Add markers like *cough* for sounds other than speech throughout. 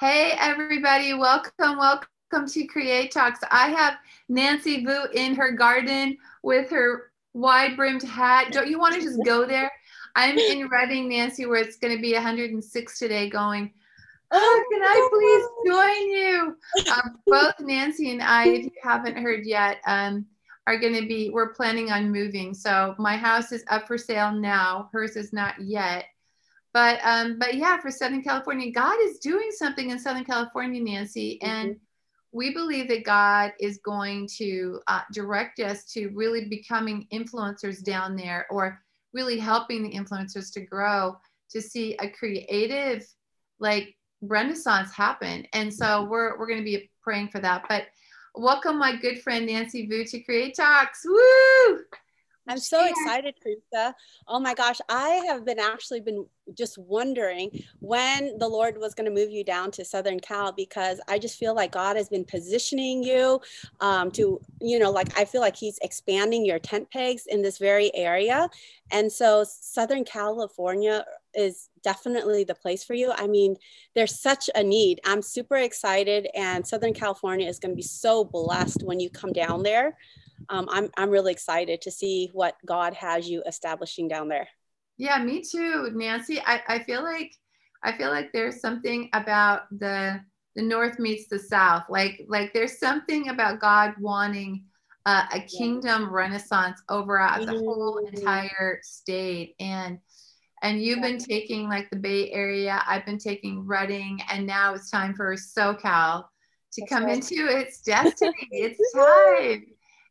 Hey, everybody, welcome, welcome to Create Talks. I have Nancy Vu in her garden with her wide brimmed hat. Don't you want to just go there? I'm in Redding, Nancy, where it's going to be 106 today, going, oh, can I please join you? Um, both Nancy and I, if you haven't heard yet, um, are going to be, we're planning on moving. So my house is up for sale now. Hers is not yet but um, but yeah, for Southern California, God is doing something in Southern California, Nancy, mm-hmm. and we believe that God is going to uh, direct us to really becoming influencers down there, or really helping the influencers to grow, to see a creative like renaissance happen. And so we're we're going to be praying for that. But welcome, my good friend Nancy Vu to Create Talks. Woo! I'm so excited, Teresa. Oh my gosh, I have been actually been just wondering when the Lord was going to move you down to Southern Cal because I just feel like God has been positioning you um, to, you know, like I feel like He's expanding your tent pegs in this very area. And so Southern California is definitely the place for you. I mean, there's such a need. I'm super excited, and Southern California is going to be so blessed when you come down there um, I'm, I'm really excited to see what God has you establishing down there. Yeah, me too, Nancy. I, I feel like I feel like there's something about the the North meets the South. Like like there's something about God wanting uh, a kingdom yeah. renaissance over the whole mm-hmm. entire state and and you've been taking like the Bay Area. I've been taking Redding, and now it's time for SoCal to That's come right. into its destiny. *laughs* it's time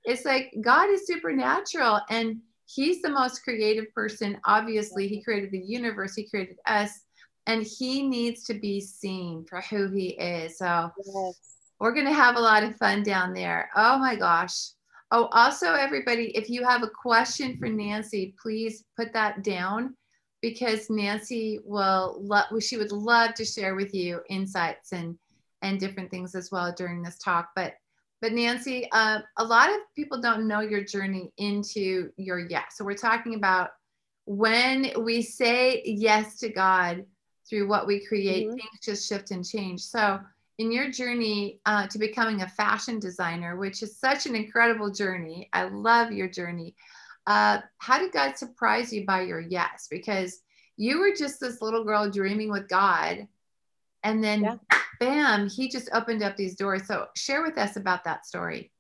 it's like God is supernatural and he's the most creative person. Obviously, he created the universe, he created us, and he needs to be seen for who he is. So yes. we're going to have a lot of fun down there. Oh my gosh. Oh, also, everybody, if you have a question for Nancy, please put that down because Nancy will love, she would love to share with you insights and and different things as well during this talk. But but Nancy, uh, a lot of people don't know your journey into your yes. So we're talking about when we say yes to God through what we create, mm-hmm. things just shift and change. So in your journey uh, to becoming a fashion designer, which is such an incredible journey, I love your journey. Uh, how did God surprise you by your yes? Because you were just this little girl dreaming with God, and then yeah bam, he just opened up these doors. So share with us about that story.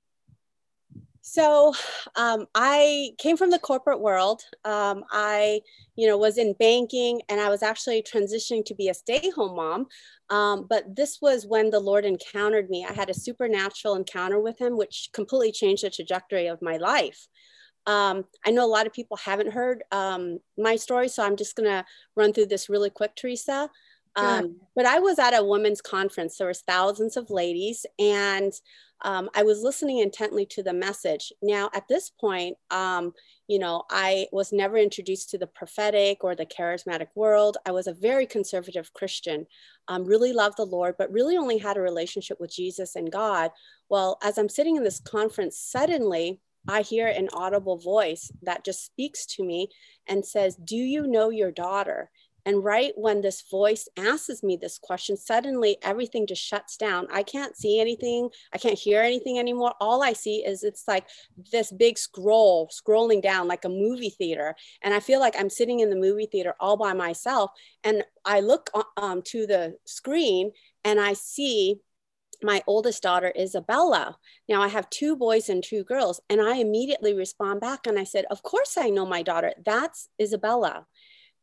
So um, I came from the corporate world. Um, I, you know, was in banking, and I was actually transitioning to be a stay-home mom. Um, but this was when the Lord encountered me. I had a supernatural encounter with Him, which completely changed the trajectory of my life. Um, I know a lot of people haven't heard um, my story, so I'm just gonna run through this really quick, Teresa. Um, but I was at a women's conference. There was thousands of ladies, and um, I was listening intently to the message. Now, at this point, um, you know, I was never introduced to the prophetic or the charismatic world. I was a very conservative Christian, um, really loved the Lord, but really only had a relationship with Jesus and God. Well, as I'm sitting in this conference, suddenly I hear an audible voice that just speaks to me and says, Do you know your daughter? And right when this voice asks me this question, suddenly everything just shuts down. I can't see anything. I can't hear anything anymore. All I see is it's like this big scroll scrolling down like a movie theater. And I feel like I'm sitting in the movie theater all by myself. And I look uh, um, to the screen and I see my oldest daughter, Isabella. Now I have two boys and two girls. And I immediately respond back and I said, Of course I know my daughter. That's Isabella.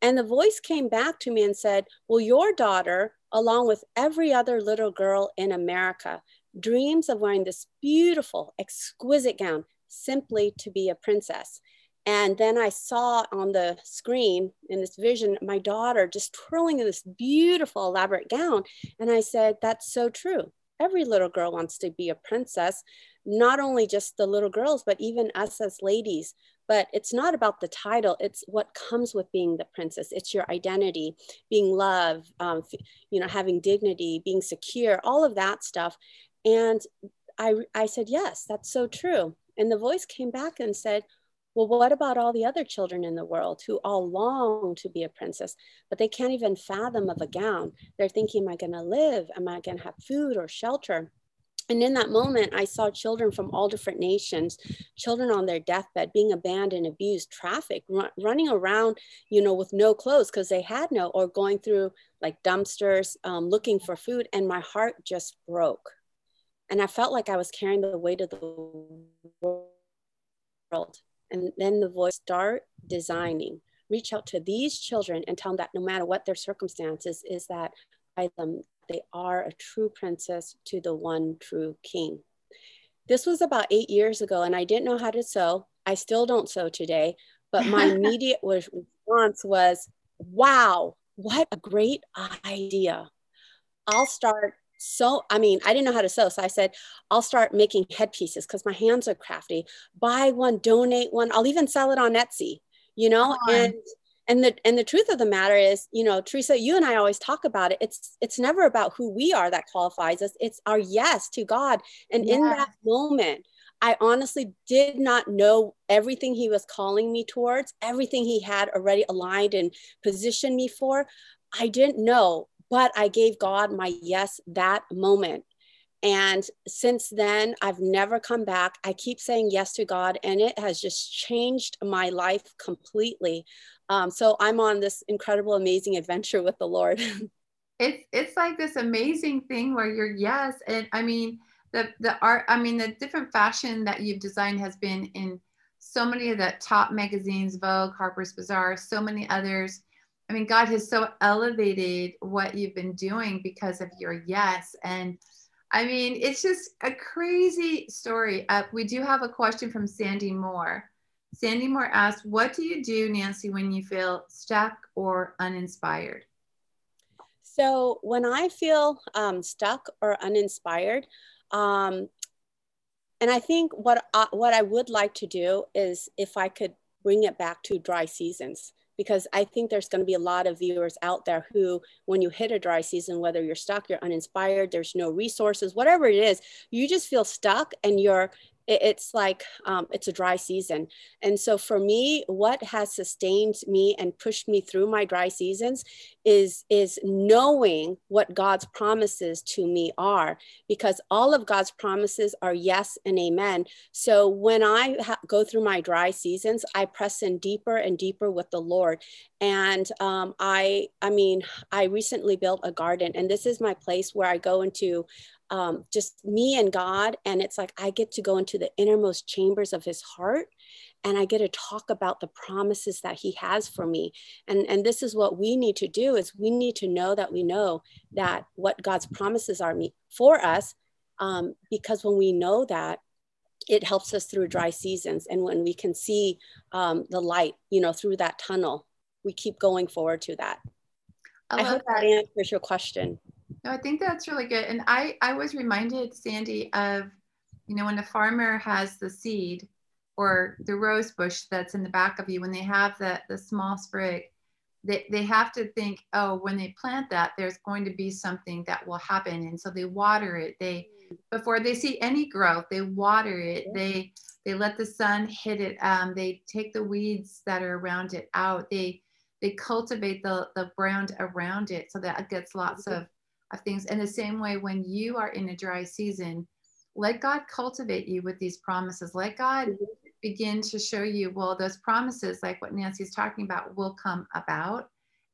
And the voice came back to me and said, Well, your daughter, along with every other little girl in America, dreams of wearing this beautiful, exquisite gown simply to be a princess. And then I saw on the screen in this vision my daughter just twirling in this beautiful, elaborate gown. And I said, That's so true. Every little girl wants to be a princess, not only just the little girls, but even us as ladies but it's not about the title it's what comes with being the princess it's your identity being loved um, you know having dignity being secure all of that stuff and i i said yes that's so true and the voice came back and said well, what about all the other children in the world who all long to be a princess, but they can't even fathom of a gown? They're thinking, am I going to live? Am I going to have food or shelter? And in that moment, I saw children from all different nations, children on their deathbed, being abandoned, abused, trafficked, run, running around, you know, with no clothes because they had no, or going through like dumpsters, um, looking for food. And my heart just broke. And I felt like I was carrying the weight of the world. And then the voice, start designing, reach out to these children and tell them that no matter what their circumstances, is that I them they are a true princess to the one true king. This was about eight years ago, and I didn't know how to sew. I still don't sew today, but my *laughs* immediate response was, wow, what a great idea. I'll start so i mean i didn't know how to sew so i said i'll start making headpieces because my hands are crafty buy one donate one i'll even sell it on etsy you know and and the and the truth of the matter is you know teresa you and i always talk about it. It's it's never about who we are that qualifies us. It's our yes to god. And in that moment i honestly did not know everything he was calling me towards everything he had already aligned and positioned me for. I didn't know but i gave god my yes that moment. And since then, I've never come back. I keep saying yes to God, and it has just changed my life completely. Um, so I'm on this incredible, amazing adventure with the Lord. *laughs* it's it's like this amazing thing where you're yes, and I mean the the art. I mean the different fashion that you've designed has been in so many of the top magazines, Vogue, Harper's Bazaar, so many others. I mean, God has so elevated what you've been doing because of your yes. And I mean, it's just a crazy story. Uh, we do have a question from Sandy Moore. Sandy Moore asked, What do you do, Nancy, when you feel stuck or uninspired? So, when I feel um, stuck or uninspired, um, and I think what I, what I would like to do is if I could bring it back to dry seasons because I think there's going to be a lot of viewers out there who, when you hit a dry season, whether you're stuck, you're uninspired, there's no resources, whatever it is, you just feel stuck and you're it's like um, it's a dry season. And so for me, what has sustained me and pushed me through my dry seasons is, is knowing what God's promises to me are, because all of God's promises are yes and amen. So when I ha- go through my dry seasons, I press in deeper and deeper with the Lord. And um, I, I mean, I recently built a garden, and this is my place where I go into um, just me and God. And it's like I get to go into the innermost chambers of his heart and I get to talk about the promises that he has for me. And, and this is what we need to do is we need to know that we know that what God's promises are me, for us. Um, because when we know that, it helps us through dry seasons. And when we can see um, the light, you know, through that tunnel, we keep going forward to that. I, I hope that. that answers your question. No, I think that's really good. And I, I was reminded, Sandy, of, you know, when a farmer has the seed or the rose bush that's in the back of you, when they have the, the small sprig, they, they have to think, oh, when they plant that, there's going to be something that will happen. And so they water it. They, before they see any growth, they water it. They, they let the sun hit it. Um, they take the weeds that are around it out. They, they cultivate the, the ground around it so that it gets lots mm-hmm. of of things. And the same way, when you are in a dry season, let God cultivate you with these promises. Let God mm-hmm. Begin to show you, well, those promises, like what Nancy's talking about, will come about.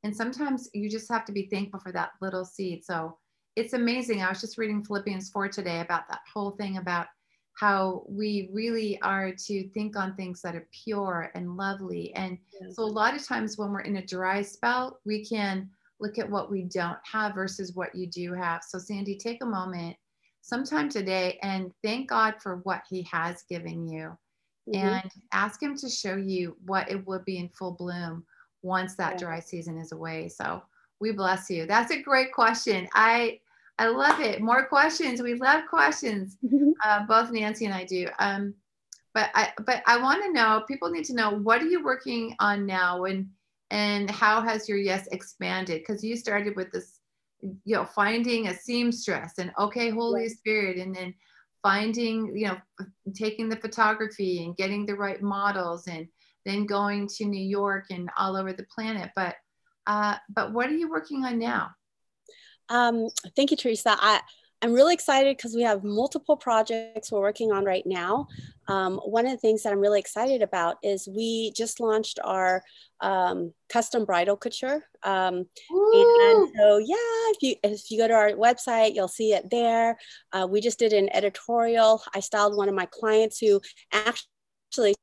And sometimes you just have to be thankful for that little seed. So it's amazing. I was just reading Philippians 4 today about that whole thing about how we really are to think on things that are pure and lovely. And so a lot of times when we're in a dry spell, we can look at what we don't have versus what you do have. So, Sandy, take a moment sometime today and thank God for what He has given you mm-hmm. and ask Him to show you what it would be in full bloom once that dry season is away. So, we bless you. That's a great question. I I love it. More questions. We love questions. *laughs* Uh, both Nancy and I do. Um, but I but I want to know. People need to know what are you working on now? And and how has your yes expanded because you started with this you know finding a seamstress and okay holy spirit and then finding, you know, taking the photography and getting the right models and then going to New York and all over the planet. But uh, but what are you working on now? Um, thank you, Teresa. I, I'm really excited because we have multiple projects we're working on right now. Um, one of the things that I'm really excited about is we just launched our um, custom bridal couture. Um, and so, yeah, if you if you go to our website, you'll see it there. Uh, we just did an editorial. I styled one of my clients who actually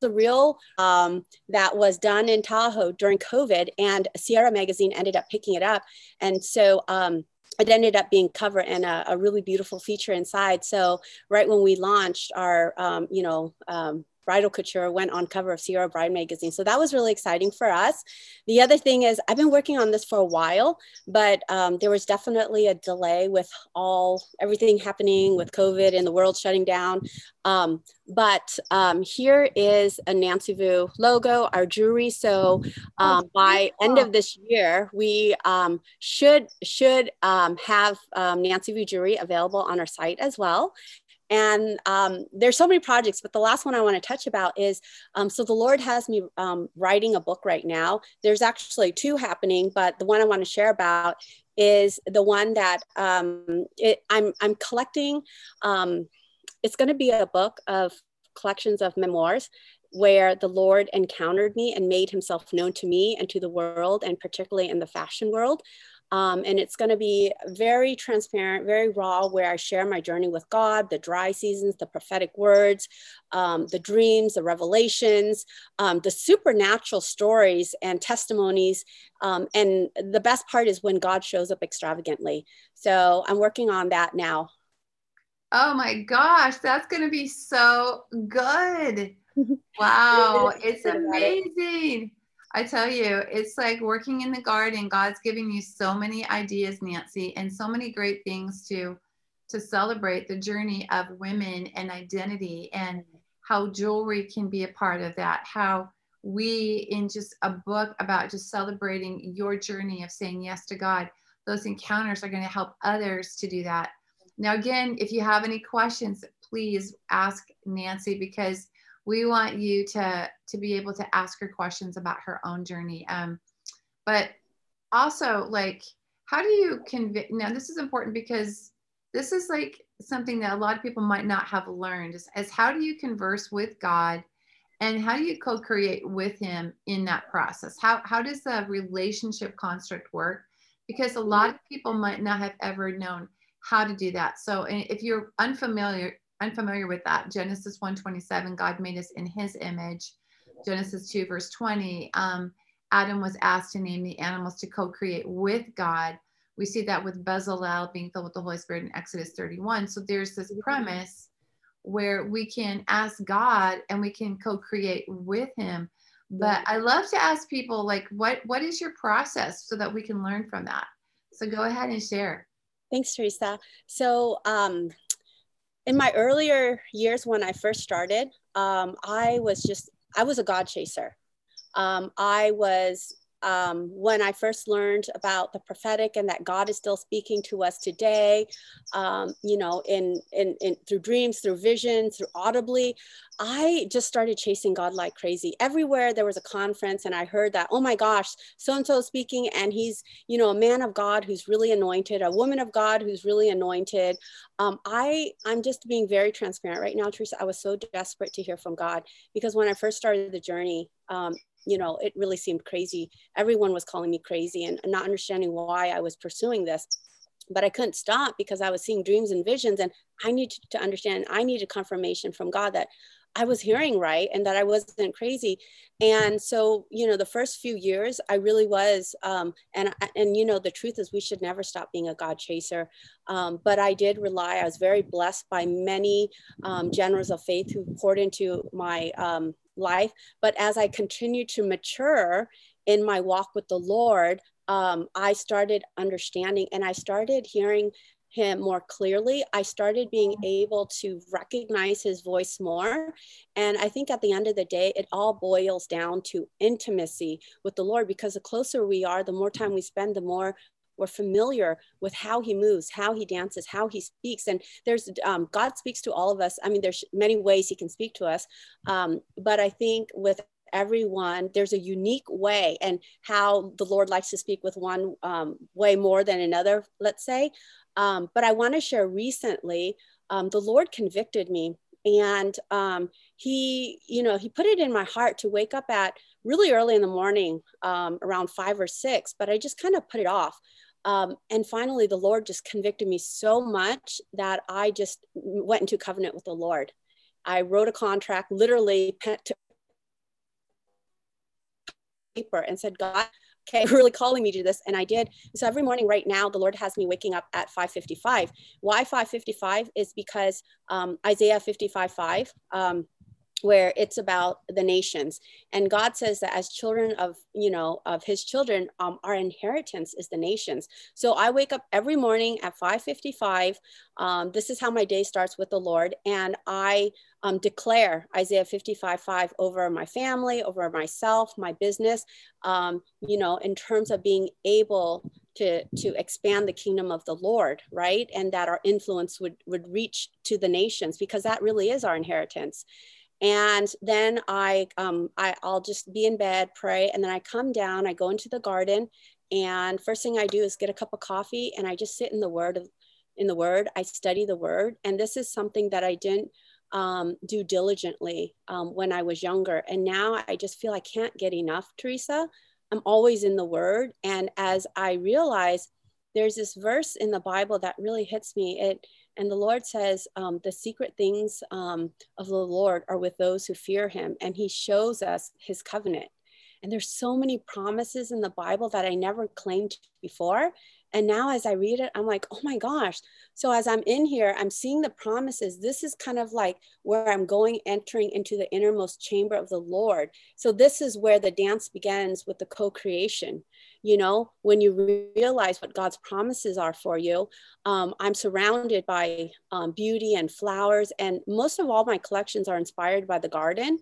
the reel um, that was done in Tahoe during COVID, and Sierra Magazine ended up picking it up. And so um, it ended up being cover and a, a, really beautiful feature inside. So right when we launched our, um, you know, um, bridal couture went on cover of Sierra Bride magazine. So that was really exciting for us. The other thing is I've been working on this for a while, but um, there was definitely a delay with all everything happening with COVID and the world shutting down. Um, but um, here is a Nancy Vu logo, our jewelry. So oh, um, by end of this year, we um, should should um, have um, Nancy Vu jewelry available on our site as well. And um, there's so many projects, but the last one I want to touch about is um, so the Lord has me um, writing a book right now. There's actually two happening, but the one I want to share about is the one that um, it, I'm I'm collecting. Um, it's going to be a book of collections of memoirs where the Lord encountered me and made himself known to me and to the world, and particularly in the fashion world. Um, and it's going to be very transparent, very raw, where I share my journey with God, the dry seasons, the prophetic words, um, the dreams, the revelations, um, the supernatural stories and testimonies. Um, and the best part is when God shows up extravagantly. So I'm working on that now. Oh my gosh, that's going to be so good. *laughs* Wow, it's amazing. I tell you, it's like working in the garden. God's giving you so many ideas, Nancy, and so many great things to to celebrate the journey of women and identity and how jewelry can be a part of that. How we in just a book about just celebrating your journey of saying yes to God, those encounters are going to help others to do that. Now, again, if you have any questions, please ask Nancy because we want you to to be able to ask her questions about her own journey. Um, but also like how do you convince now this is important because this is like something that a lot of people might not have learned is, is how do you converse with god and how do you co-create with him in that process? How, how does the relationship construct work? Because a lot of people might not have ever known how to do that. So if you're unfamiliar unfamiliar with that, Genesis 127, God made us in his image. Genesis 2, verse 20, um, Adam was asked to name the animals to co create with God. We see that with Bezalel being filled with the Holy Spirit in Exodus 31. So there's this premise where we can ask God and we can co create with him. But I love to ask people, like, what, what is your process so that we can learn from that? So go ahead and share. Thanks, Teresa. So, um, in my earlier years when I first started, um, I was just, I was a God chaser. Um, I was um, when I first learned about the prophetic and that God is still speaking to us today, um, you know, in, in, in through dreams, through visions, through audibly, I just started chasing God like crazy. Everywhere there was a conference, and I heard that, oh my gosh, so and so speaking, and he's, you know, a man of God who's really anointed, a woman of God who's really anointed. Um, I, I'm just being very transparent right now, Teresa. I was so desperate to hear from God because when I first started the journey, um, you know, it really seemed crazy. Everyone was calling me crazy and not understanding why I was pursuing this. But I couldn't stop because I was seeing dreams and visions, and I needed to understand, I needed confirmation from God that I was hearing right and that I wasn't crazy. And so, you know, the first few years, I really was. Um, and and you know, the truth is, we should never stop being a God chaser. Um, but I did rely. I was very blessed by many um, generals of faith who poured into my um, life. But as I continued to mature in my walk with the Lord, um, I started understanding and I started hearing him more clearly. I started being mm-hmm. able to recognize his voice more. And I think at the end of the day, it all boils down to intimacy with the Lord because the closer we are, the more time we spend, the more we're familiar with how he moves how he dances how he speaks and there's um, god speaks to all of us i mean there's many ways he can speak to us um, but i think with everyone there's a unique way and how the lord likes to speak with one um, way more than another let's say um, but i want to share recently um, the lord convicted me and um, he you know he put it in my heart to wake up at really early in the morning um, around five or six but i just kind of put it off. Um, and finally the lord just convicted me so much that i just went into covenant with the lord. I wrote a contract literally paper and said god okay, *laughs* really calling me to this. And I did. So every morning right now, the Lord has me waking up at 555. Why 555 is because um, Isaiah 55, 5, um, where it's about the nations. And god says that as children of you know of his children um, our inheritance is the nations. So i wake up every morning at 5.55 um, this is how my day starts with the lord. And i um, declare isaiah 55 5 over my family over myself my business um, you know in terms of being able to to expand the kingdom of the lord right? And that our influence would would reach to the nations because that really is our inheritance and then I, um, I I'll just be in bed, pray, and then I come down. I go into the garden, and first thing I do is get a cup of coffee, and I just sit in the Word in the Word. I study the Word, and this is something that I didn't um, do diligently um, when I was younger, and now I just feel I can't get enough, Teresa. I'm always in the Word, and as I realize, there's this verse in the Bible that really hits me. It and the Lord says, um, the secret things um, of the Lord are with those who fear him. And he shows us his covenant. And there's so many promises in the Bible that I never claimed before. And now as I read it, I'm like, oh my gosh. So as I'm in here, I'm seeing the promises. This is kind of like where I'm going, entering into the innermost chamber of the Lord. So this is where the dance begins with the co creation you know when you realize what god's promises are for you um, i'm surrounded by um, beauty and flowers and most of all my collections are inspired by the garden.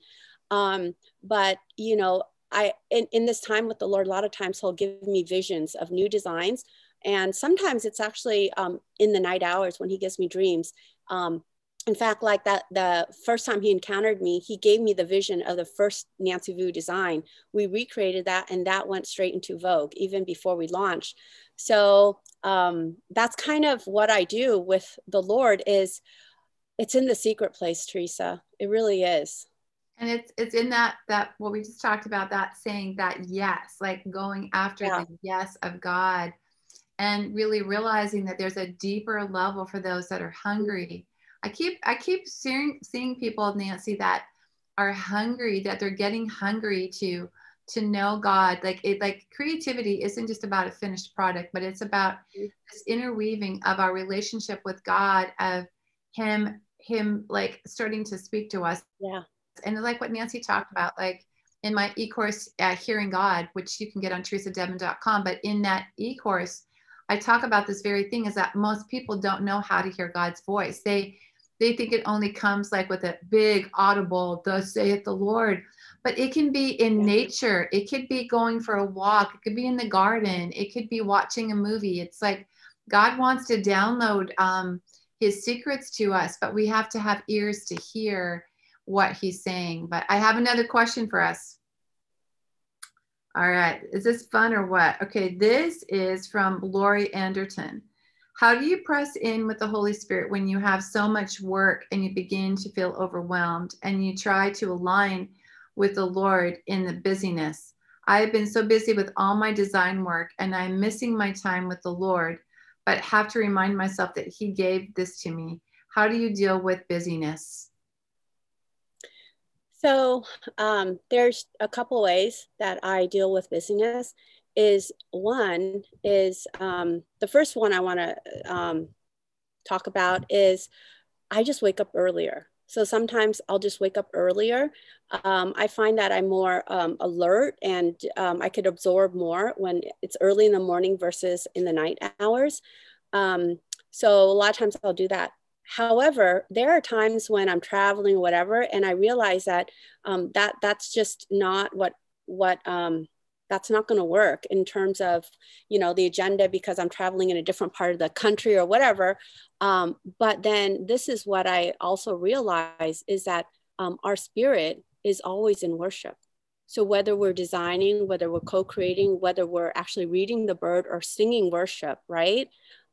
Um, but you know i in, in this time with the lord a lot of times he'll give me visions of new designs and sometimes it's actually um, in the night hours when he gives me dreams um, in fact, like that, the first time he encountered me, he gave me the vision of the first Nancy Vu design. We recreated that, and that went straight into Vogue even before we launched. So um, that's kind of what I do with the Lord. Is it's in the secret place, Teresa. It really is. And it's it's in that that what we just talked about that saying that yes, like going after yeah. the yes of God, and really realizing that there's a deeper level for those that are hungry I keep I keep seeing seeing people, Nancy, that are hungry, that they're getting hungry to to know God. Like it like creativity isn't just about a finished product, but it's about mm-hmm. this interweaving of our relationship with God, of him him like starting to speak to us. Yeah. And like what Nancy talked about, like in my e-course uh, hearing god which you can get on teresadedmon.com but in that e-course i talk about this very thing is that most people don't know how to hear god's voice they they think it only comes like with a big audible, thus saith the Lord. But it can be in nature. It could be going for a walk. It could be in the garden. It could be watching a movie. It's like God wants to download um, his secrets to us, but we have to have ears to hear what he's saying. But I have another question for us. All right. Is this fun or what? Okay. This is from Lori Anderton. How do you press in with the Holy Spirit when you have so much work and you begin to feel overwhelmed and you try to align with the Lord in the busyness? I have been so busy with all my design work and I'm missing my time with the Lord, but have to remind myself that He gave this to me. How do you deal with busyness? So um, there's a couple ways that I deal with busyness is one is um, the first one I want to um, talk about is I just wake up earlier. So sometimes I'll just wake up earlier. Um, I find that I'm more um, alert and um, I could absorb more when it's early in the morning versus in the night hours. Um, so a lot of times I'll do that. However, there are times when I'm traveling whatever, and I realize that that that's just not what what um, that's not going to work in terms of you know the agenda because i'm traveling in a different part of the country or whatever. Um, but then this is what i also realize is that um, our spirit is always in worship. So whether we're designing whether we're co-creating whether we're actually reading the bird or singing worship right?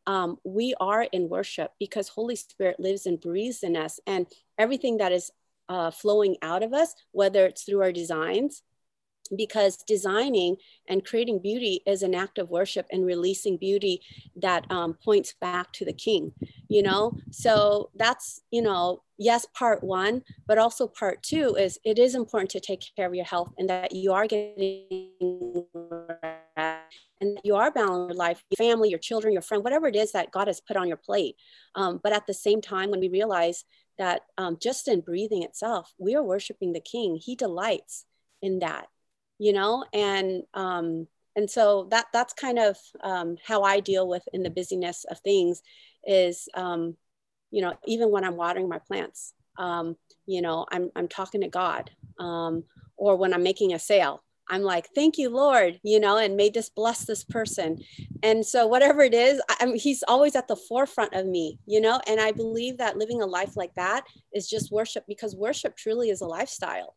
Um, we are in worship because holy spirit lives and breathes in us and everything that is uh, flowing out of us whether it's through our designs because designing and creating beauty is an act of worship and releasing beauty that um, points back to the king you know? So that's you know yes part one but also part two is it is important to take care of your health and that you are getting and you are balancing your life your family your children your friend whatever it is that god has put on your plate. Um, but at the same time when we realize that um, just in breathing itself we are worshiping the king. He delights in that you know and um, and so that that's kind of um, how i deal with in the busyness of things is um, you know even when i'm watering my plants um, you know I'm, I'm talking to god um, or when i'm making a sale i'm like thank you lord you know and may this bless this person. And so whatever it is I, he's always at the forefront of me you know and i believe that living a life like that is just worship because worship truly is a lifestyle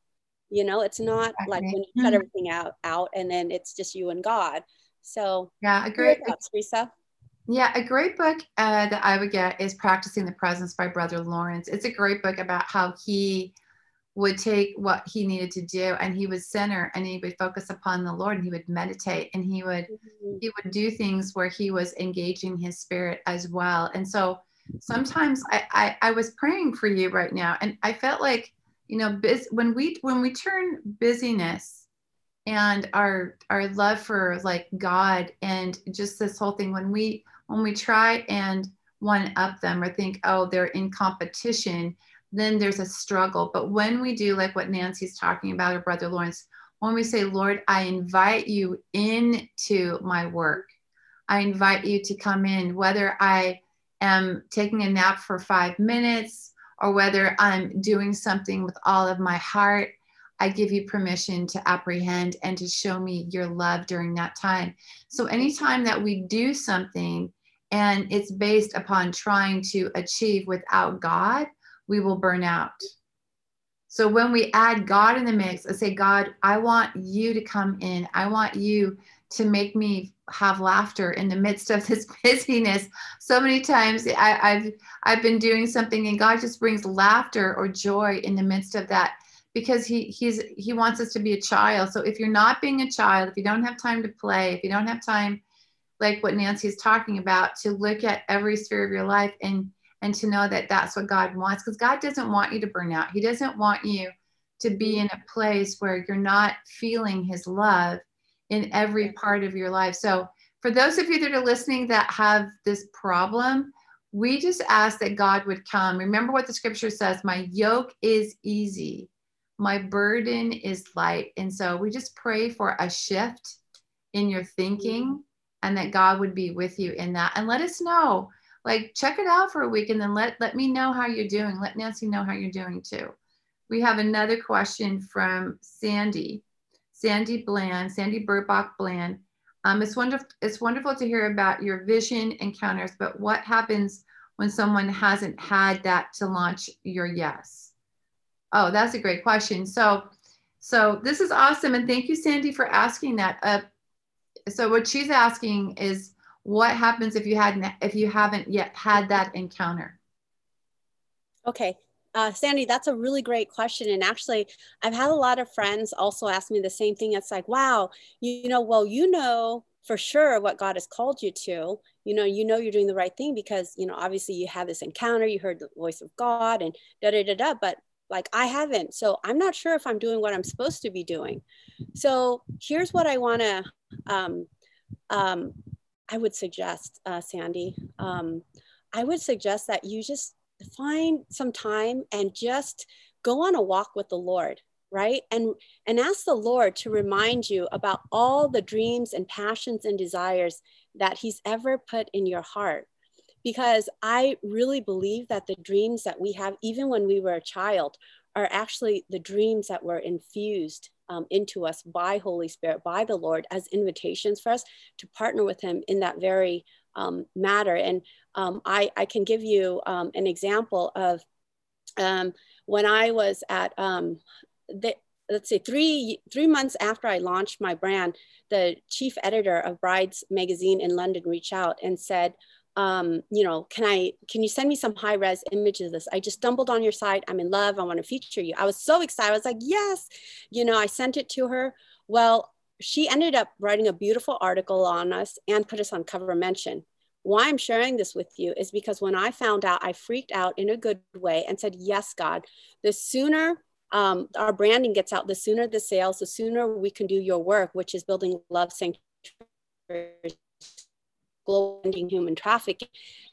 you know it's not exactly. like when you cut mm-hmm. everything out out and then it's just you and god so yeah a great thoughts, Teresa? yeah a great book uh, that i would get is practicing the presence by brother lawrence it's a great book about how he would take what he needed to do and he would center and he would focus upon the lord and he would meditate and he would mm-hmm. he would do things where he was engaging his spirit as well and so sometimes I, I i was praying for you right now and i felt like you know biz, when we when we turn busyness and our our love for like god and just this whole thing when we when we try and one up them or think oh they're in competition then there's a struggle. But when we do like what nancy's talking about or brother lawrence when we say lord i invite you into my work. I invite you to come in. Whether i am taking a nap for five minutes or whether I'm doing something with all of my heart, I give you permission to apprehend and to show me your love during that time. So, anytime that we do something and it's based upon trying to achieve without God, we will burn out. So, when we add God in the mix and say, God, I want you to come in, I want you to make me have laughter in the midst of this *laughs* busyness. So many times I, have I've been doing something and God just brings laughter or joy in the midst of that because he he's he wants us to be a child. So if you're not being a child, if you don't have time to play, if you don't have time like what Nancy is talking about to look at every sphere of your life and and to know that that's what God wants because God doesn't want you to burn out. He doesn't want you to be in a place where you're not feeling his love in every part of your life. So, for those of you that are listening that have this problem, we just ask that God would come. Remember what the scripture says My yoke is easy, my burden is light. And so, we just pray for a shift in your thinking mm-hmm. and that God would be with you in that. And let us know. Like check it out for a week and then let let me know how you're doing. Let Nancy know how you're doing too. We have another question from Sandy. Sandy Bland, Sandy Burbach Bland. Um, it's wonderful. It's wonderful to hear about your vision encounters, but what happens when someone hasn't had that to launch your yes? Oh, that's a great question. So, so this is awesome, and thank you, Sandy, for asking that. Uh, so what she's asking is, what happens if you hadn't, if you haven't yet had that encounter? Okay, uh, Sandy, that's a really great question. And actually, I've had a lot of friends also ask me the same thing. It's like, wow, you, know, well, you know for sure what God has called you to. You know, you know you're doing the right thing because, you know, obviously you have this encounter, you heard the voice of God and da da da da. But like I haven't. So I'm not sure if I'm doing what I'm supposed to be doing. So here's what I want to, um, um, I would suggest, uh, Sandy. Um, I would suggest that you just find some time and just go on a walk with the Lord right and and ask the lord to remind you about all the dreams and passions and desires that he's ever put in your heart because i really believe that the dreams that we have even when we were a child are actually the dreams that were infused um, into us by Holy Spirit, by the Lord, as invitations for us to partner with Him in that very um, matter. And um, I, I, can give you um, an example of um, when I was at um, the, let's say three three months after I launched my brand, the chief editor of Brides magazine in London reached out and said, um, you know, can I can you send me some high res images of this? I just stumbled on your site. I'm in love. I want to feature you. I was so excited. I was like, yes, you know, I sent it to her. Well, she ended up writing a beautiful article on us and put us on cover mention. Why I'm sharing this with you is because when I found out, I freaked out in a good way and said, Yes, God, the sooner um, our branding gets out, the sooner the sales, the sooner we can do your work, which is building love sanctuaries, global ending human trafficking.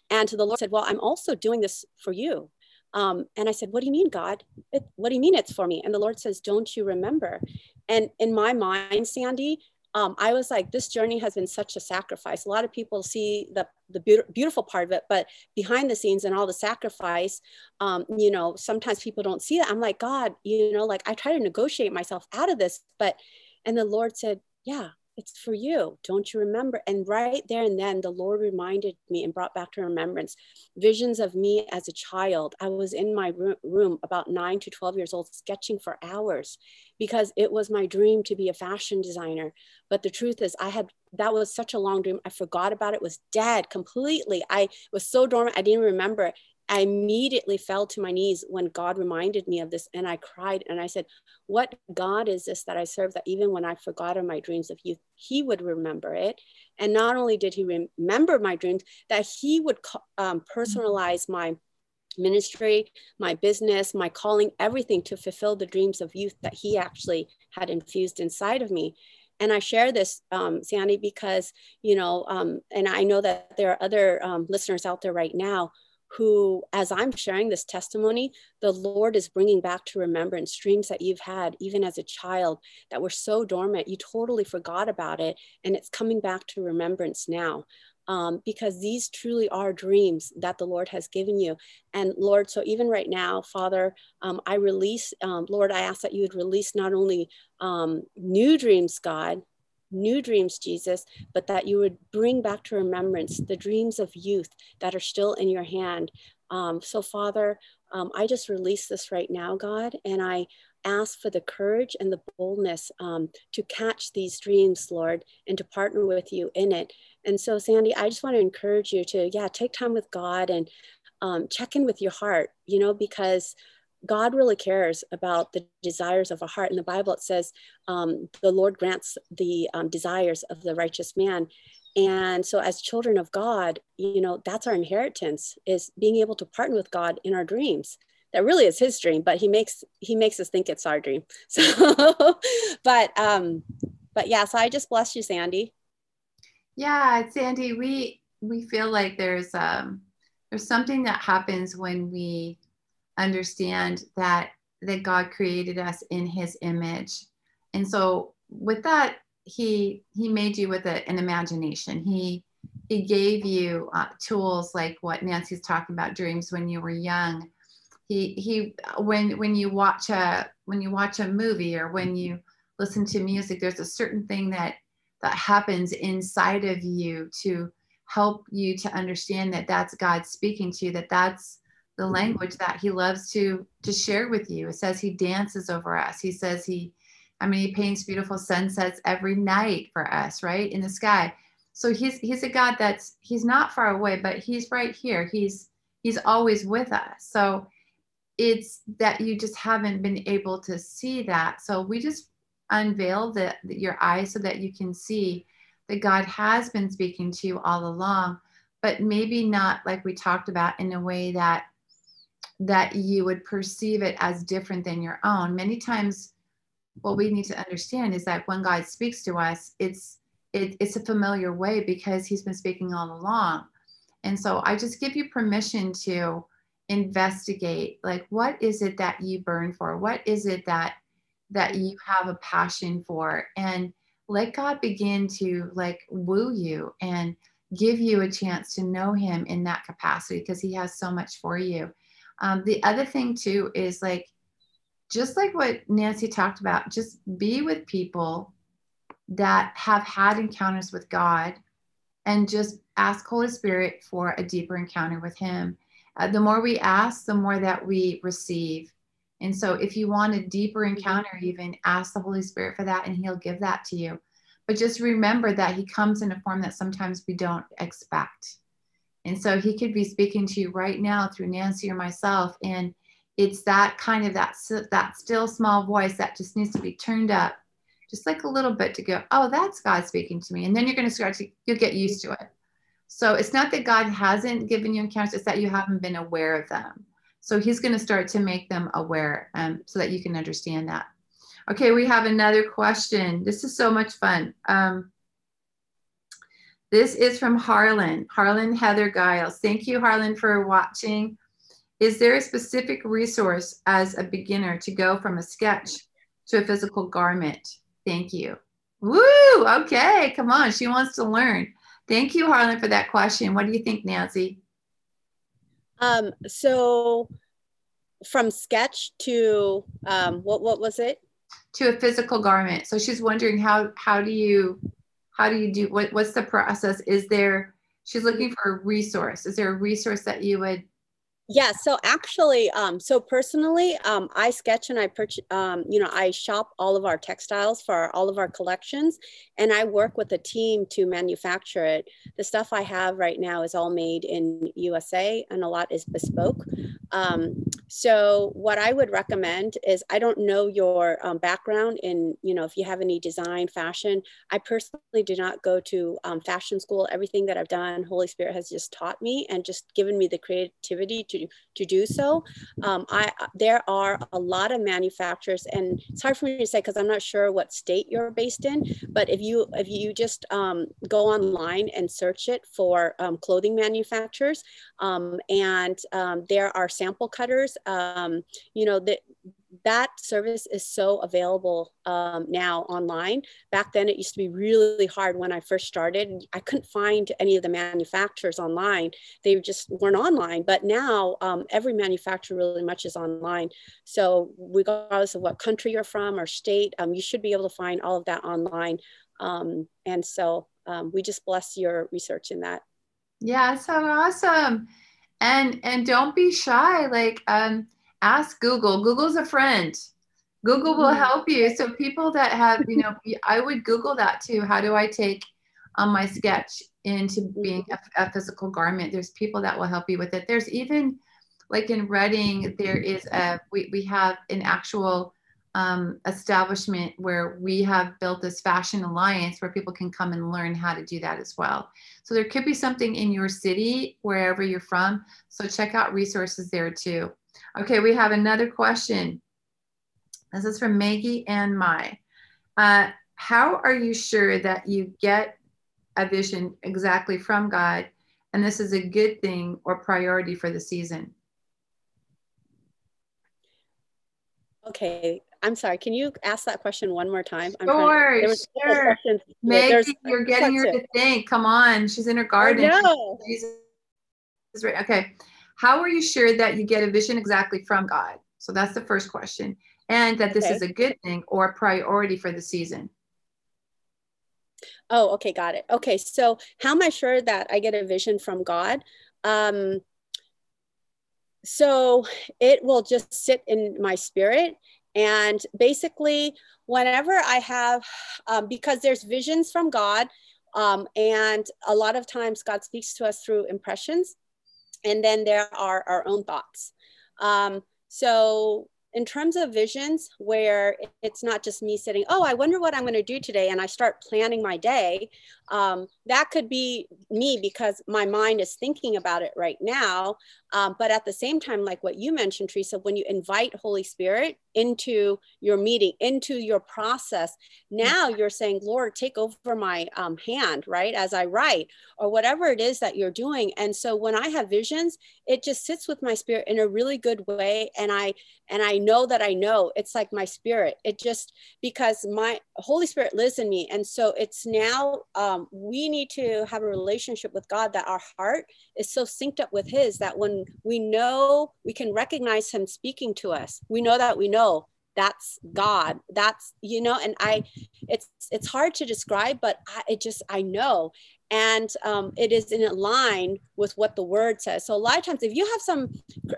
And to the Lord said, Well, I'm also doing this for you. Um, and I said, What do you mean, God? It, what do you mean it's for me? And the Lord says, Don't you remember? And in my mind, Sandy, um, I was like, this journey has been such a sacrifice. A lot of people see the, the be- beautiful part of it, but behind the scenes and all the sacrifice, um, you know, sometimes people don't see that. I'm like, God, you know, like I try to negotiate myself out of this, but, and the Lord said, yeah, it's for you. Don't you remember? And right there and then, the Lord reminded me and brought back to remembrance visions of me as a child. I was in my room about nine to 12 years old, sketching for hours because it was my dream to be a fashion designer. But the truth is, I had that was such a long dream. I forgot about it, was dead completely. I was so dormant, I didn't remember it. I immediately fell to my knees when God reminded me of this and I cried and I said, What God is this that I serve that even when I forgot of my dreams of youth, He would remember it. And not only did He remember my dreams, that He would um, personalize my ministry, my business, my calling, everything to fulfill the dreams of youth that He actually had infused inside of me and I share this, um, Sandy, because, you know, um, and I know that there are other um, listeners out there right now who, as I'm sharing this testimony, the Lord is bringing back to remembrance dreams that you've had even as a child that were so dormant, you totally forgot about it. And it's coming back to remembrance now. Um, because these truly are dreams that the Lord has given you. And Lord, so even right now, Father, um, I release, um, Lord, I ask that you would release not only um, new dreams, God, new dreams, Jesus, but that you would bring back to remembrance the dreams of youth that are still in your hand. Um, so, Father, um, I just release this right now, God, and I ask for the courage and the boldness um, to catch these dreams, Lord, and to partner with you in it. And so, Sandy, I just want to encourage you to, yeah, take time with God and um, check in with your heart, you know, because God really cares about the desires of a heart. In the Bible, it says um, the Lord grants the um, desires of the righteous man. And so, as children of God, you know, that's our inheritance is being able to partner with God in our dreams. That really is His dream, but He makes He makes us think it's our dream. *laughs* So, but um, but yeah. So I just bless you, Sandy. Yeah, Sandy. We we feel like there's um there's something that happens when we understand that that God created us in his image. And so with that he he made you with a, an imagination. He he gave you uh, tools like what Nancy's talking about dreams when you were young. He he when when you watch a when you watch a movie or when you listen to music there's a certain thing that that happens inside of you to help you to understand that that's God speaking to you that that's the mm-hmm. language that he loves to to share with you. It says he dances over us. He says he, I mean, he paints beautiful sunsets every night for us, right in the sky. So he's he's a God that's he's not far away, but he's right here. He's he's always with us. So it's that you just haven't been able to see that. So we just unveil the, the your eyes so that you can see that God has been speaking to you all along, but maybe not like we talked about in a way that that you would perceive it as different than your own. Many times, what we need to understand is that when God speaks to us, it's it, it's a familiar way because He's been speaking all along. And so I just give you permission to investigate like what is it that you burn for what is it that that you have a passion for and let god begin to like woo you and give you a chance to know him in that capacity because he has so much for you um, the other thing too is like just like what Nancy talked about, just be with people that have had encounters with God and just ask Holy Spirit for a deeper encounter with Him. Uh, the more we ask, the more that we receive. And so, if you want a deeper encounter, even ask the Holy Spirit for that, and He'll give that to you. But just remember that He comes in a form that sometimes we don't expect. And so, He could be speaking to you right now through Nancy or myself. And it's that kind of that, that still small voice that just needs to be turned up just like a little bit to go, oh, that's God speaking to me. And then you're going to start to, you'll get used to it. So it's not that God hasn't given you encounters, it's that you haven't been aware of them. So he's going to start to make them aware um, so that you can understand that. Okay, we have another question. This is so much fun. Um, this is from Harlan, Harlan Heather Giles. Thank you, Harlan, for watching. Is there a specific resource as a beginner to go from a sketch to a physical garment? Thank you. Woo! Okay, come on. She wants to learn. Thank you, Harlan, for that question. What do you think, Nancy? Um, so from sketch to um, what what was it? To a physical garment. So she's wondering how how do you how do you do what what's the process? Is there she's looking for a resource. Is there a resource that you would yeah so actually um, so personally um, i sketch and i purchase um, you know i shop all of our textiles for all of our collections and i work with a team to manufacture it. The stuff i have right now is all made in usa and a lot is bespoke. Um, so what i would recommend is i don't know your um, background in you know if you have any design fashion. I personally do not go to um, fashion school. Everything that i've done holy spirit has just taught me and just given me the creativity to to do so. Um, I there are a lot of manufacturers, and it's hard for me to say because I'm not sure what state you're based in. But if you if you just um, go online and search it for um, clothing manufacturers, um, and um, there are sample cutters, um, you know that that service is so available um, now online. Back then, it used to be really hard when I first started. I couldn't find any of the manufacturers online. They just weren't online. But now, um, every manufacturer really much is online. So, regardless of what country you're from or state, um, you should be able to find all of that online. Um, and so, um, we just bless your research in that. Yeah, so awesome. And and don't be shy. Like um ask Google. Google's a friend. Google will mm-hmm. help you. So people that have, you know, I would Google that too. How do I take um, my sketch into being a, a, physical garment? There's people that will help you with it. There's even like in Redding, there is a we, we have an actual um, establishment where we have built this fashion alliance where people can come and learn how to do that as well. So there could be something in your city, wherever you're from. So check out resources there too. Okay, we have another question. This is from Maggie and Mai. Uh, how are you sure that you get a vision exactly from God and this is a good thing or priority for the season? Okay, I'm sorry. Can you ask that question one more time? I'm sure, to, sure. Maggie, you're getting her to think. Come on, she's in her garden. No. Okay. How are you sure that you get a vision exactly from God? So that's the first question. And that this okay. is a good thing or a priority for the season. Oh, okay, got it. Okay, so how am I sure that I get a vision from God? Um, so it will just sit in my spirit. And basically, whenever I have, um, because there's visions from God, um, and a lot of times God speaks to us through impressions and then there are our own thoughts. Um, so in terms of visions where it's not just me sitting oh i wonder what i'm going to do today and i start planning my day um, that could be me because my mind is thinking about it right now um, but at the same time like what you mentioned teresa when you invite holy spirit into your meeting into your process now you're saying lord take over my um, hand right as i write or whatever it is that you're doing and so when i have visions it just sits with my spirit in a really good way and i and i know that i know. It's like my spirit. It just because my holy spirit lives in me. And so it's now um, we need to have a relationship with god that our heart is so synced up with his that when we know we can recognize him speaking to us. We know that we know that's god. That's you know and i it's it's hard to describe but I, it just i know. And um, it is in line with what the word says. So a lot of times if you have some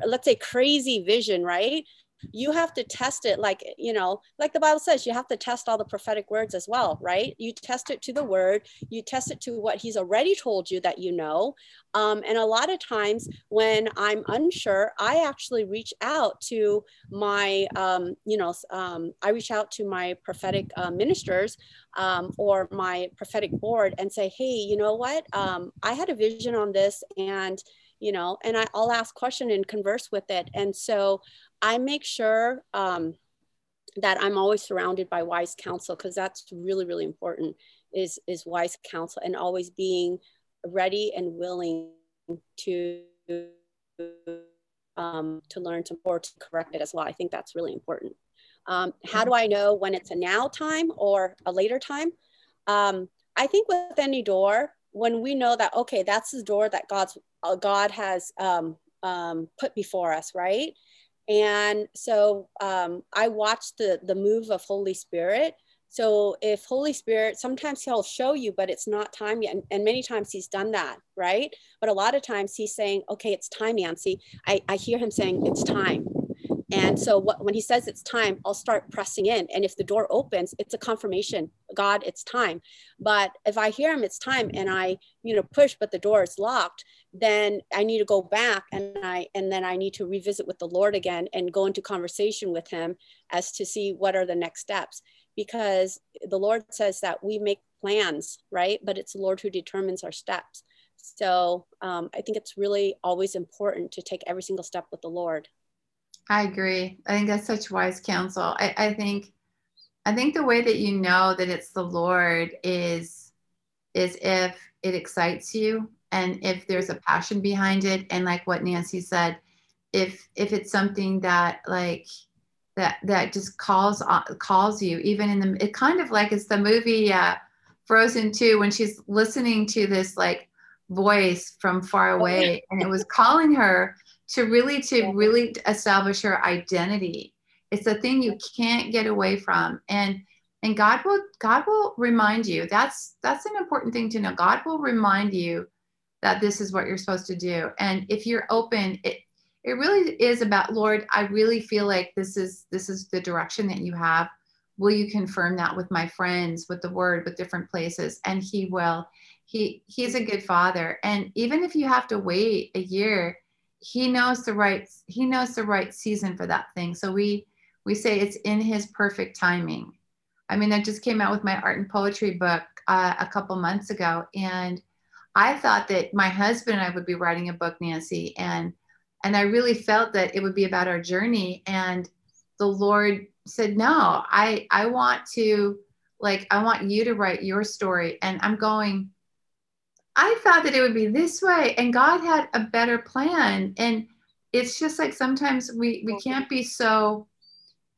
let's say crazy vision right you have to test it like you know like the bible says you have to test all the prophetic words as well right? You test it to the word you test it to what he's already told you that you know. Um, and a lot of times when i'm unsure i actually reach out to my um, you know um, i reach out to my prophetic uh, ministers um, or my prophetic board and say hey you know what? Um, i had a vision on this and you know and I, will ask question and converse with it. And so I make sure um, that I'm always surrounded by wise counsel because that's really, really important is, is wise counsel and always being ready and willing to um, to learn to or to correct it as well. I think that's really important. Um, how do I know when it's a now time or a later time? Um, I think with any door, when we know that okay, that's the door that God's uh, God has um, um, put before us, right? And so um, I watched the, the move of Holy Spirit. So if Holy Spirit, sometimes he'll show you, but it's not time yet. And, and, many times he's done that, right? But a lot of times he's saying, okay, it's time, Nancy. I, I hear him saying, it's time. And so what, when he says it's time, I'll start pressing in. And if the door opens, it's a confirmation, God, it's time. But if I hear him, it's time, and I, you know, push, but the door is locked, then I need to go back and I and then I need to revisit with the Lord again and go into conversation with him as to see what are the next steps. Because the Lord says that we make plans, right? But it's the Lord who determines our steps. So um, I think it's really always important to take every single step with the Lord. I agree. I think that's such wise counsel. I, I think I think the way that you know that it's the Lord is is if it excites you and if there's a passion behind it and like what Nancy said, if if it's something that like that that just calls calls you even in the it kind of like it's the movie uh Frozen 2 when she's listening to this like voice from far away and it was calling her to really to really establish her identity. It's a thing you can't get away from. And and god will god will remind you. That's that's an important thing to know. God will remind you that this is what you're supposed to do. And if you're open it it really is about lord i really feel like this is this is the direction that you have. Will you confirm that with my friends with the word with different places? And he will. He he's a good father. And even if you have to wait a year he knows the right he knows the right season for that thing. So we we say it's in his perfect timing. I mean i just came out with my art and poetry book uh, a couple months ago and i thought that my husband and i would be writing a book nancy and and i really felt that it would be about our journey and the lord said no i i want to like i want you to write your story and i'm going I thought that it would be this way, and God had a better plan. And it's just like sometimes we we mm-hmm. can't be so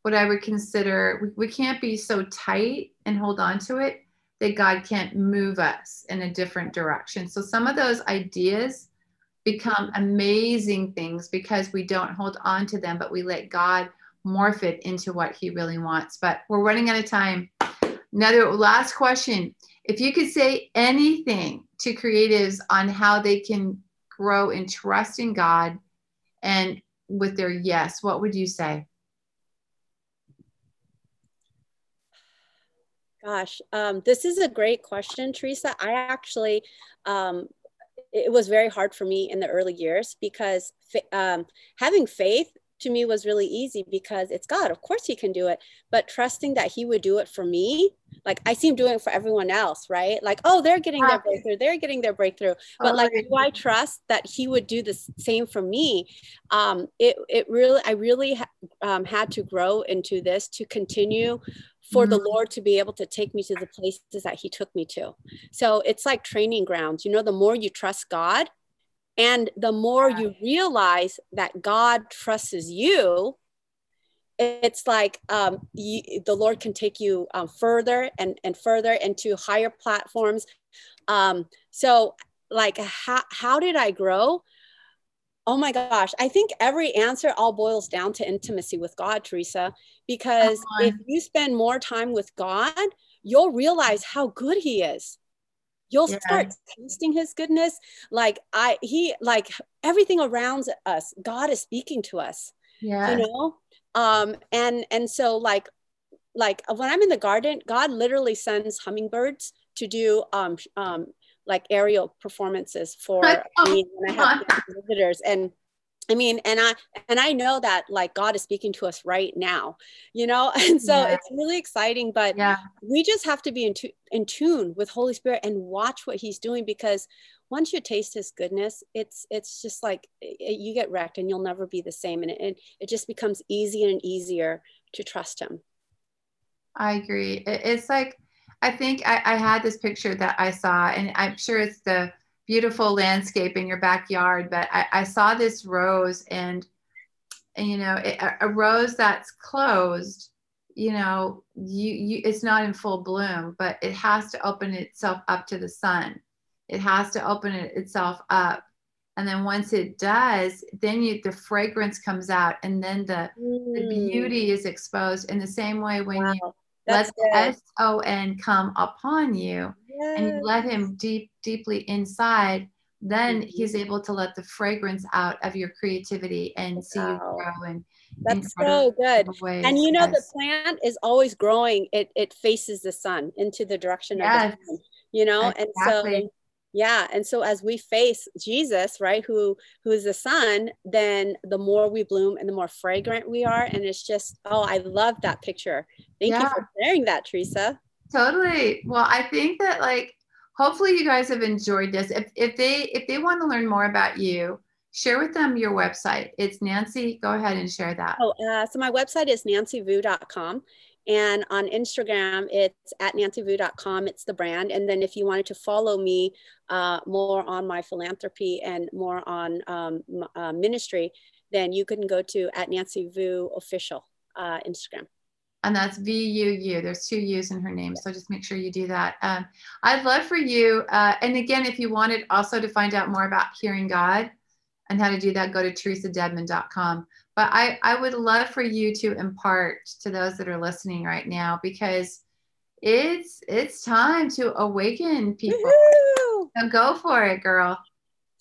what I would consider we, we can't be so tight and hold on to it that God can't move us in a different direction. So some of those ideas become amazing things because we don't hold on to them, but we let God morph it into what He really wants. But we're running out of time. Another last question. If you could say anything to creatives on how they can grow in trusting God and with their yes, what would you say? Gosh, um, this is a great question, Teresa. I actually, um, it was very hard for me in the early years because um, having faith to me was really easy because it's God. Of course, He can do it. But trusting that He would do it for me, like I see Him doing it for everyone else, right? Like, oh, they're getting their breakthrough, they're getting their breakthrough. But like, do I trust that He would do the same for me? Um, it it really, I really um, had to grow into this to continue for the mm-hmm. Lord to be able to take me to the places that He took me to. So it's like training grounds. You know, the more you trust God, and the more you realize that God trusts you, it's like um, you, the Lord can take you um, further and, and further into higher platforms. Um, so, like, how, how did I grow? Oh my gosh. I think every answer all boils down to intimacy with God, Teresa, because if you spend more time with God, you'll realize how good He is. You'll yeah. start tasting His goodness. Like, I, He, like everything around us, God is speaking to us. Yeah. You know? Um, and, and so, like, like when I'm in the garden, God literally sends hummingbirds to do um, um, like aerial performances for me when I have visitors. And I mean, and I and I know that like God is speaking to us right now, you know, *laughs* and so yeah. it's really exciting. But yeah. we just have to be in, in tune with Holy Spirit and watch what He's doing because once you taste His goodness, it's it's just like it, you get wrecked and you'll never be the same, and it it just becomes easier and easier to trust Him. I agree. It's like I think I, I had this picture that I saw, and I'm sure it's the beautiful landscape in your backyard, but I, I saw this rose and, and you know, it, a, rose that's closed, you know, you, you, it's not in full bloom, but it has to open itself up to the sun. It has to open it itself up. And then once it does, then you, the fragrance comes out and then the, mm. the beauty is exposed in the same way when wow. you let the S O N come upon you yes. and you let him deep, deeply inside, then mm-hmm. he's able to let the fragrance out of your creativity and wow. see you grow and that's so good and you know yes. the plant is always growing it it faces the sun into the direction yes. of the sun you know exactly. and so yeah and so as we face jesus right who who is the sun then the more we bloom and the more fragrant we are and it's just oh i love that picture thank yeah. you for sharing that teresa totally well i think that like hopefully you guys have enjoyed this if, if they if they want to learn more about you share with them your website it's nancy go ahead and share that oh uh, so my website is nancyvuu.com and on Instagram, it's at nancyvuu.com. It's the brand. And then if you wanted to follow me uh, more on my philanthropy and more on um, uh, ministry, then you can go to at nancyvuu official uh, Instagram. And that's V U U. There's two U's in her name. So just make sure you do that. Um, I'd love for you. Uh, and again, if you wanted also to find out more about hearing God and how to do that, go to theresadedmon.com but I, I would love for you to impart to those that are listening right now because it's it's time to awaken people. So go for it, girl.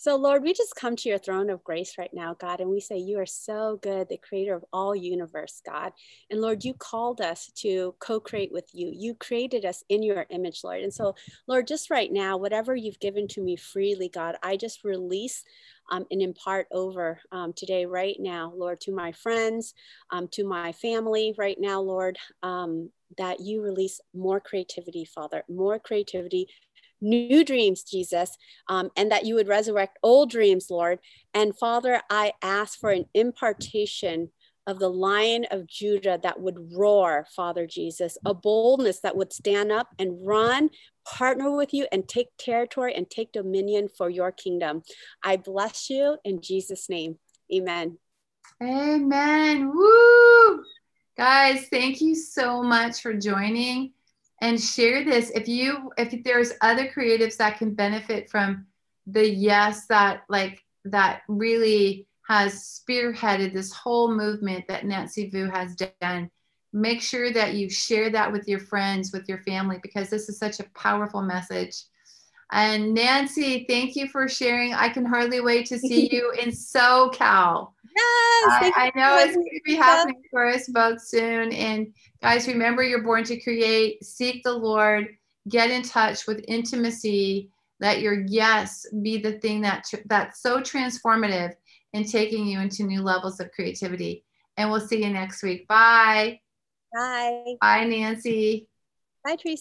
So, Lord, we just come to your throne of grace right now, God, and we say, You are so good, the creator of all universe, God. And Lord, you called us to co create with you. You created us in your image, Lord. And so, Lord, just right now, whatever you've given to me freely, God, I just release um, and impart over um, today, right now, Lord, to my friends, um, to my family, right now, Lord, um, that you release more creativity, Father, more creativity new dreams, Jesus, um, and that you would resurrect old dreams, Lord. And Father, I ask for an impartation of the lion of Judah that would roar, Father Jesus, a boldness that would stand up and run, partner with you, and take territory and take dominion for your kingdom. I bless you in Jesus' name. Amen. Amen. Woo! Guys, thank you so much for joining and share this if you if there's other creatives that can benefit from the yes that like that really has spearheaded this whole movement that Nancy Vuu has done make sure that you share that with your friends with your family because this is such a powerful message and Nancy, thank you for sharing. I can hardly wait to see *laughs* you in SoCal. Yes, I, I know it's going to be happening for us both soon. And guys, remember you're born to create, seek the Lord, get in touch with intimacy. Let your yes be the thing that that's so transformative in taking you into new levels of creativity. And we'll see you next week. Bye. Bye. Bye, Nancy. Bye, Teresa.